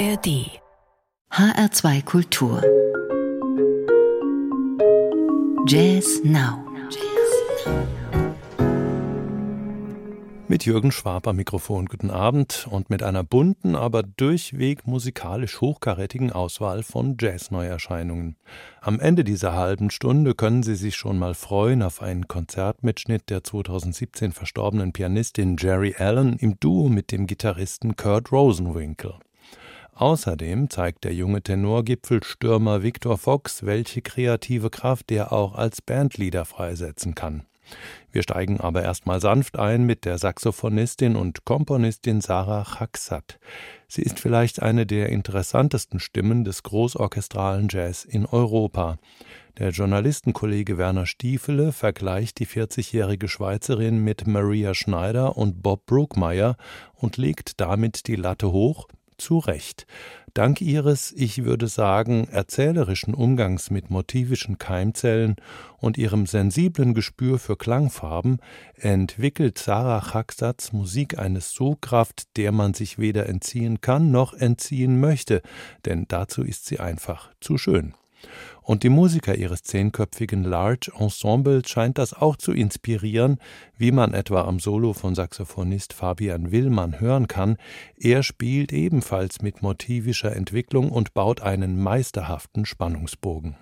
ARD HR2 Kultur Jazz Now Mit Jürgen Schwab am Mikrofon guten Abend und mit einer bunten, aber durchweg musikalisch hochkarätigen Auswahl von Jazz-Neuerscheinungen. Am Ende dieser halben Stunde können Sie sich schon mal freuen auf einen Konzertmitschnitt der 2017 verstorbenen Pianistin Jerry Allen im Duo mit dem Gitarristen Kurt Rosenwinkel. Außerdem zeigt der junge Tenorgipfelstürmer Victor Fox, welche kreative Kraft er auch als Bandleader freisetzen kann. Wir steigen aber erstmal sanft ein mit der Saxophonistin und Komponistin Sarah Chaksat. Sie ist vielleicht eine der interessantesten Stimmen des großorchestralen Jazz in Europa. Der Journalistenkollege Werner Stiefele vergleicht die 40-jährige Schweizerin mit Maria Schneider und Bob Brookmeyer und legt damit die Latte hoch, zu Recht. Dank ihres, ich würde sagen, erzählerischen Umgangs mit motivischen Keimzellen und ihrem sensiblen Gespür für Klangfarben entwickelt Sarah Chaksats Musik eine Sogkraft, der man sich weder entziehen kann noch entziehen möchte, denn dazu ist sie einfach zu schön. Und die Musiker ihres zehnköpfigen Large Ensembles scheint das auch zu inspirieren, wie man etwa am Solo von Saxophonist Fabian Willmann hören kann. Er spielt ebenfalls mit motivischer Entwicklung und baut einen meisterhaften Spannungsbogen.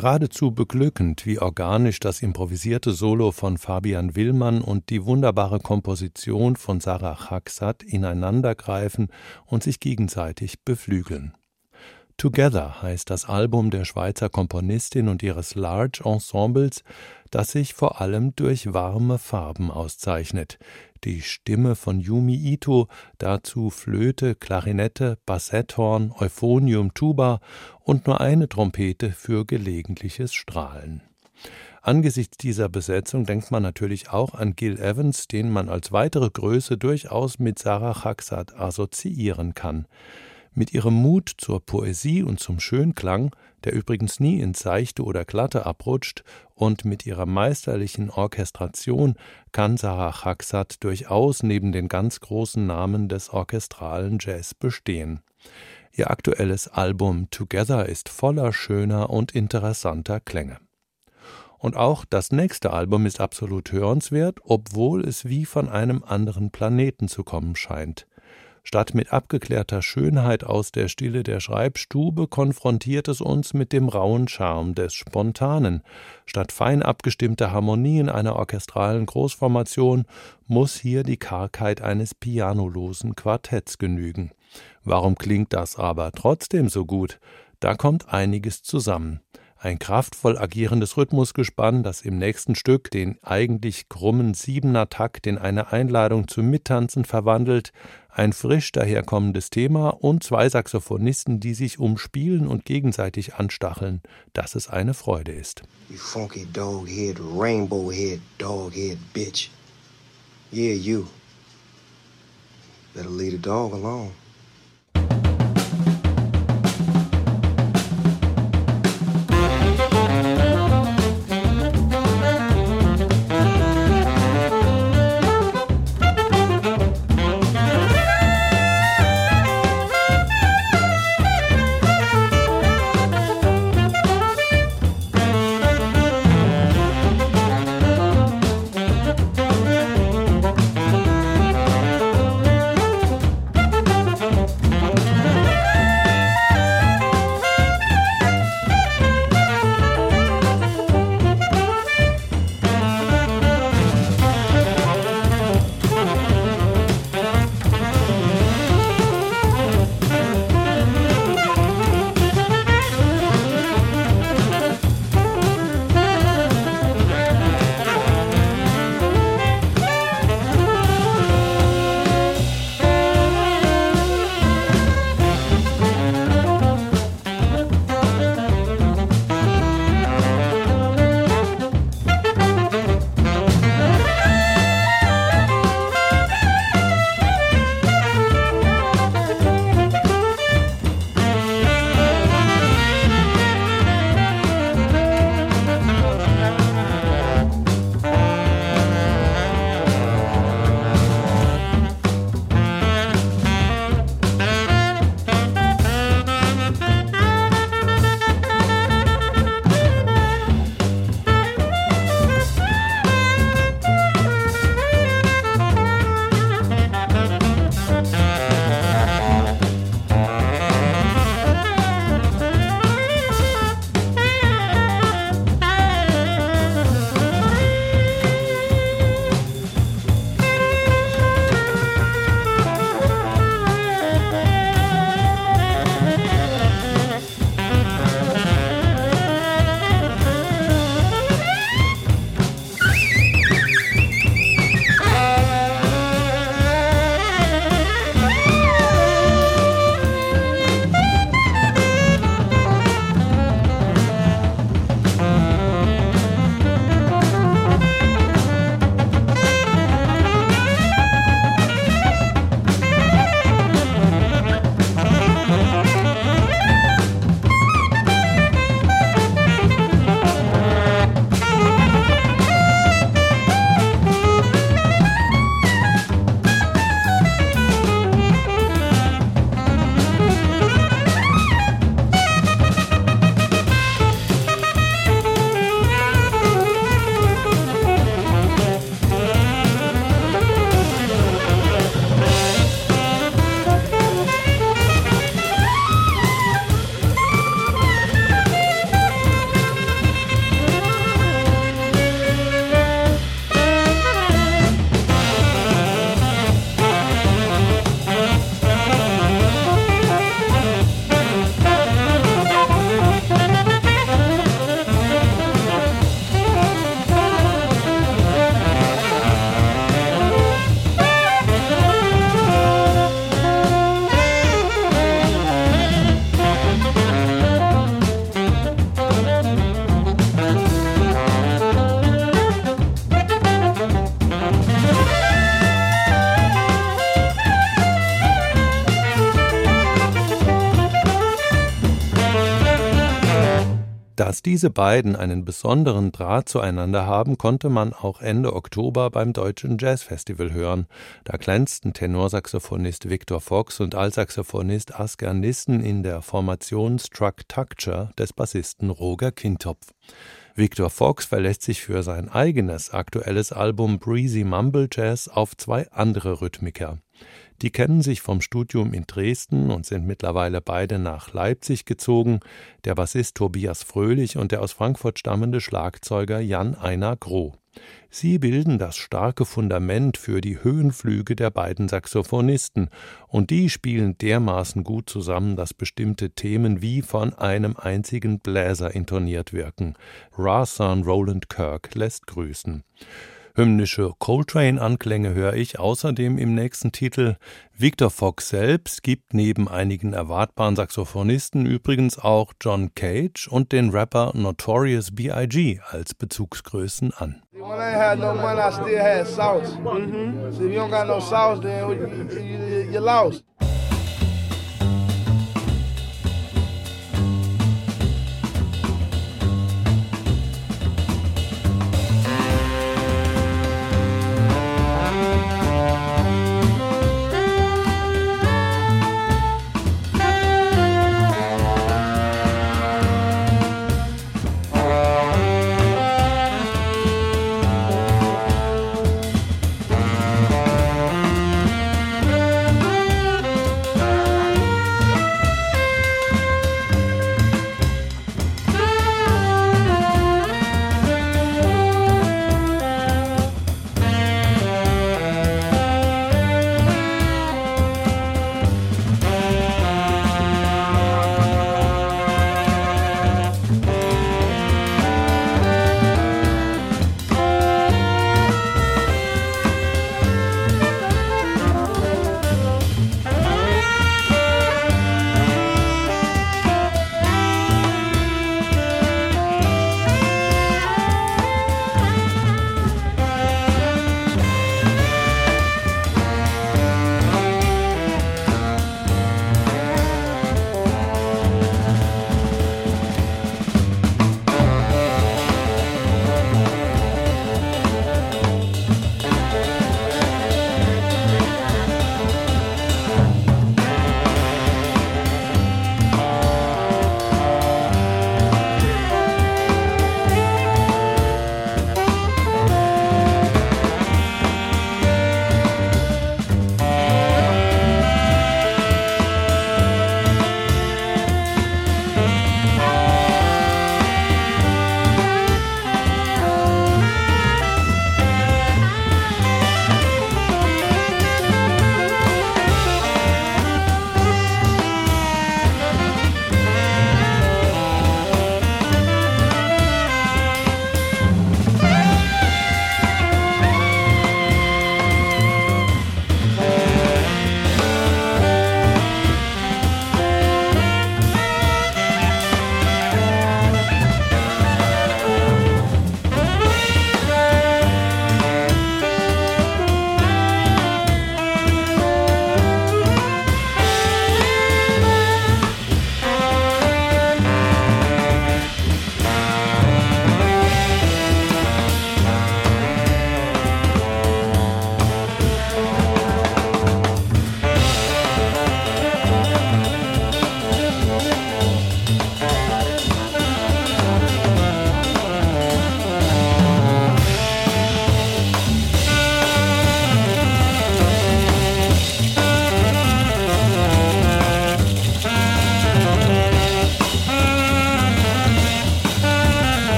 Geradezu beglückend, wie organisch das improvisierte Solo von Fabian Willmann und die wunderbare Komposition von Sarah Chaksat ineinandergreifen und sich gegenseitig beflügeln. Together heißt das Album der Schweizer Komponistin und ihres Large Ensembles, das sich vor allem durch warme Farben auszeichnet. Die Stimme von Yumi Ito, dazu Flöte, Klarinette, Bassetthorn, Euphonium, Tuba und nur eine Trompete für gelegentliches Strahlen. Angesichts dieser Besetzung denkt man natürlich auch an Gil Evans, den man als weitere Größe durchaus mit Sarah Chaksat assoziieren kann. Mit ihrem Mut zur Poesie und zum Schönklang, der übrigens nie ins Seichte oder Glatte abrutscht, und mit ihrer meisterlichen Orchestration kann Sarah Chaksat durchaus neben den ganz großen Namen des orchestralen Jazz bestehen. Ihr aktuelles Album Together ist voller schöner und interessanter Klänge. Und auch das nächste Album ist absolut hörenswert, obwohl es wie von einem anderen Planeten zu kommen scheint. Statt mit abgeklärter Schönheit aus der Stille der Schreibstube konfrontiert es uns mit dem rauen Charme des Spontanen. Statt fein abgestimmter Harmonien einer orchestralen Großformation muss hier die Kargheit eines pianolosen Quartetts genügen. Warum klingt das aber trotzdem so gut? Da kommt einiges zusammen Ein kraftvoll agierendes Rhythmusgespann, das im nächsten Stück den eigentlich krummen Siebener-Takt in eine Einladung zum Mittanzen verwandelt, ein frisch daherkommendes Thema und zwei Saxophonisten, die sich umspielen und gegenseitig anstacheln, dass es eine Freude ist. You funky doghead, rainbow head, doghead bitch. Yeah, you. Better leave the dog alone. Dass diese beiden einen besonderen Draht zueinander haben, konnte man auch Ende Oktober beim Deutschen Jazzfestival hören. Da glänzten Tenorsaxophonist Victor Fox und Altsaxophonist Asker Nissen in der Formation Structucture des Bassisten Roger Kintopf. Victor Fox verlässt sich für sein eigenes aktuelles Album Breezy Mumble Jazz auf zwei andere Rhythmiker. Die kennen sich vom Studium in Dresden und sind mittlerweile beide nach Leipzig gezogen, der Bassist Tobias Fröhlich und der aus Frankfurt stammende Schlagzeuger Jan Einar Groh. Sie bilden das starke Fundament für die Höhenflüge der beiden Saxophonisten, und die spielen dermaßen gut zusammen, dass bestimmte Themen wie von einem einzigen Bläser intoniert wirken. Rasan Roland Kirk lässt grüßen. Hymnische Coltrane-Anklänge höre ich außerdem im nächsten Titel. Victor Fox selbst gibt neben einigen erwartbaren Saxophonisten übrigens auch John Cage und den Rapper Notorious B.I.G. als Bezugsgrößen an.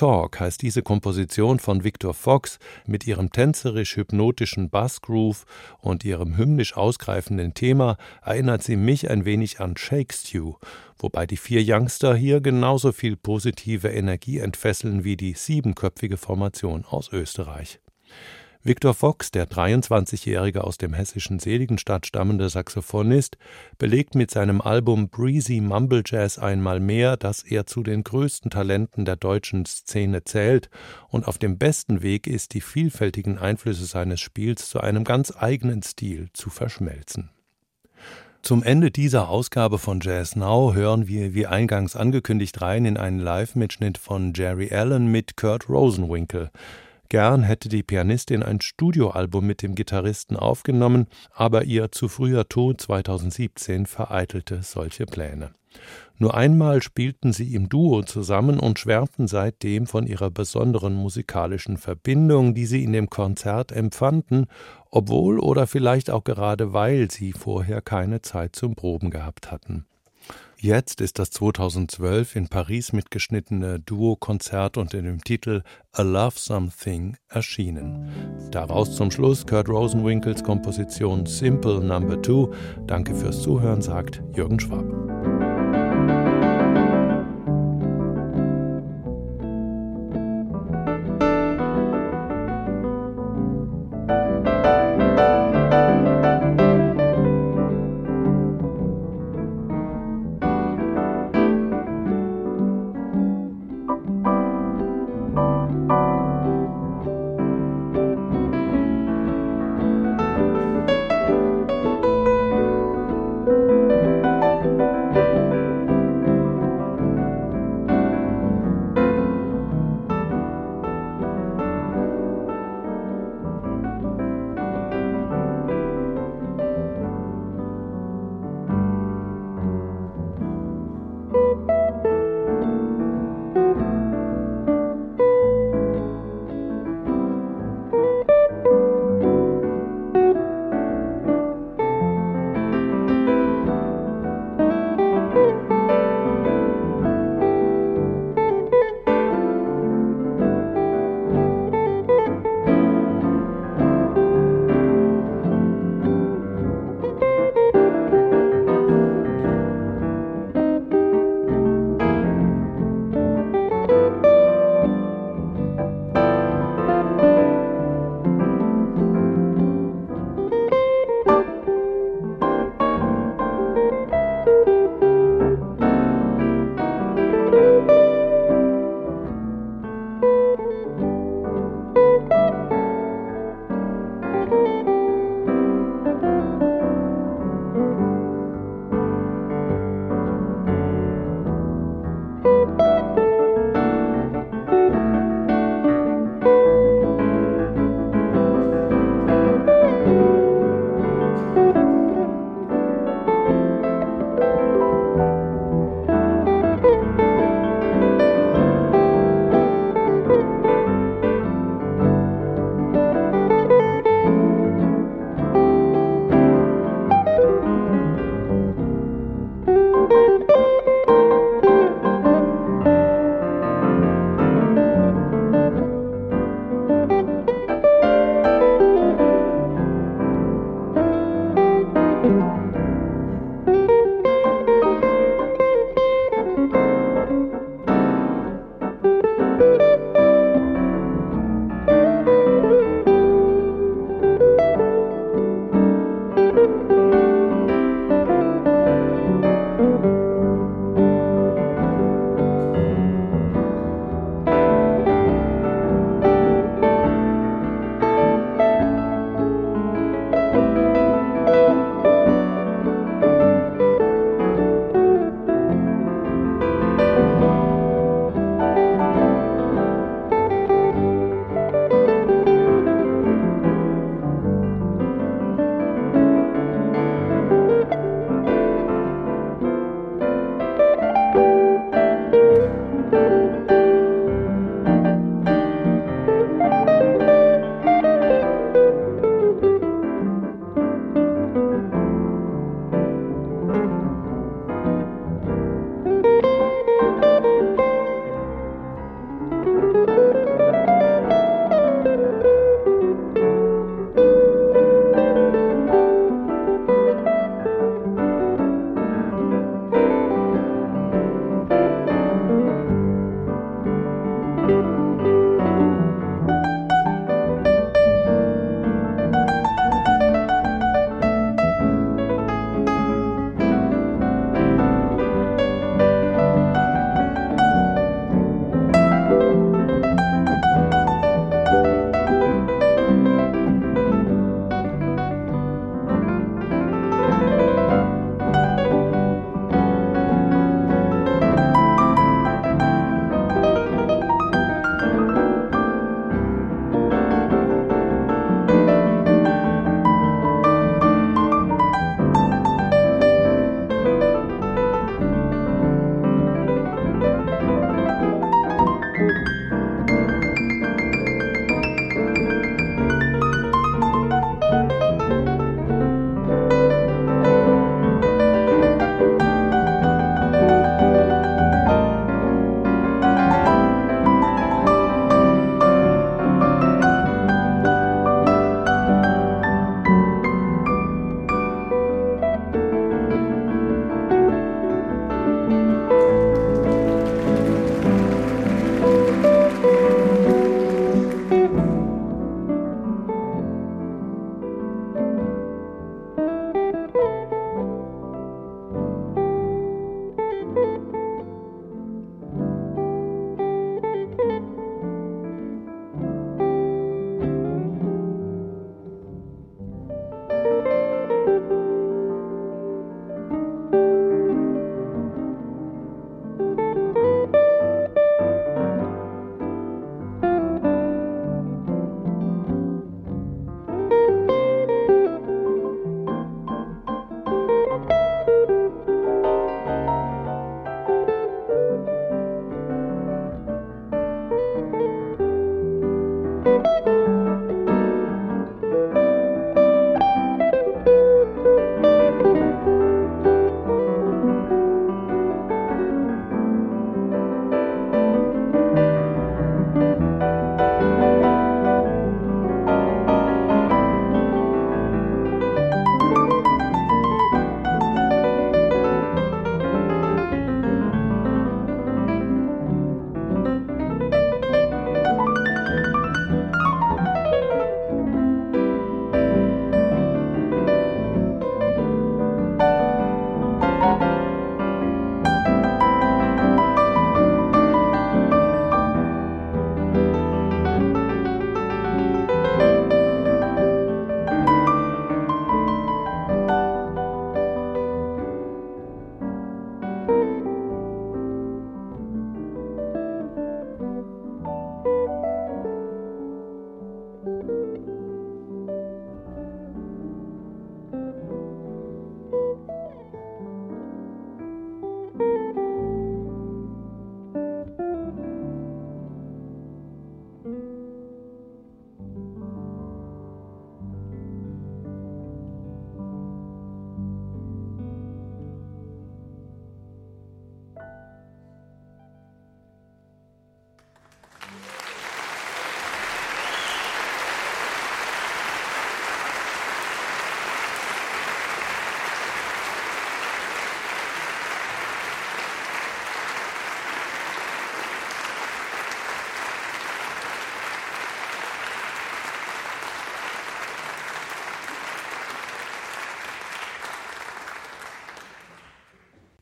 Talk heißt diese Komposition von Victor Fox mit ihrem tänzerisch-hypnotischen Bassgroove und ihrem hymnisch ausgreifenden Thema erinnert sie mich ein wenig an Shake Stew, wobei die vier Youngster hier genauso viel positive Energie entfesseln wie die siebenköpfige Formation aus Österreich. Victor Fox, der 23-jährige aus dem hessischen Seligenstadt stammende Saxophonist, belegt mit seinem Album Breezy Mumble Jazz einmal mehr, dass er zu den größten Talenten der deutschen Szene zählt und auf dem besten Weg ist, die vielfältigen Einflüsse seines Spiels zu einem ganz eigenen Stil zu verschmelzen. Zum Ende dieser Ausgabe von Jazz Now hören wir, wie eingangs angekündigt, rein in einen Live-Mitschnitt von Jerry Allen mit Kurt Rosenwinkel. Gern hätte die Pianistin ein Studioalbum mit dem Gitarristen aufgenommen, aber ihr zu früher Tod 2017 vereitelte solche Pläne. Nur einmal spielten sie im Duo zusammen und schwärmten seitdem von ihrer besonderen musikalischen Verbindung, die sie in dem Konzert empfanden, obwohl oder vielleicht auch gerade weil sie vorher keine Zeit zum Proben gehabt hatten. Jetzt ist das 2012 in Paris mitgeschnittene Duo-Konzert unter dem Titel A Love Something erschienen. Daraus zum Schluss Kurt Rosenwinkels Komposition Simple Number 2. Danke fürs Zuhören, sagt Jürgen Schwab.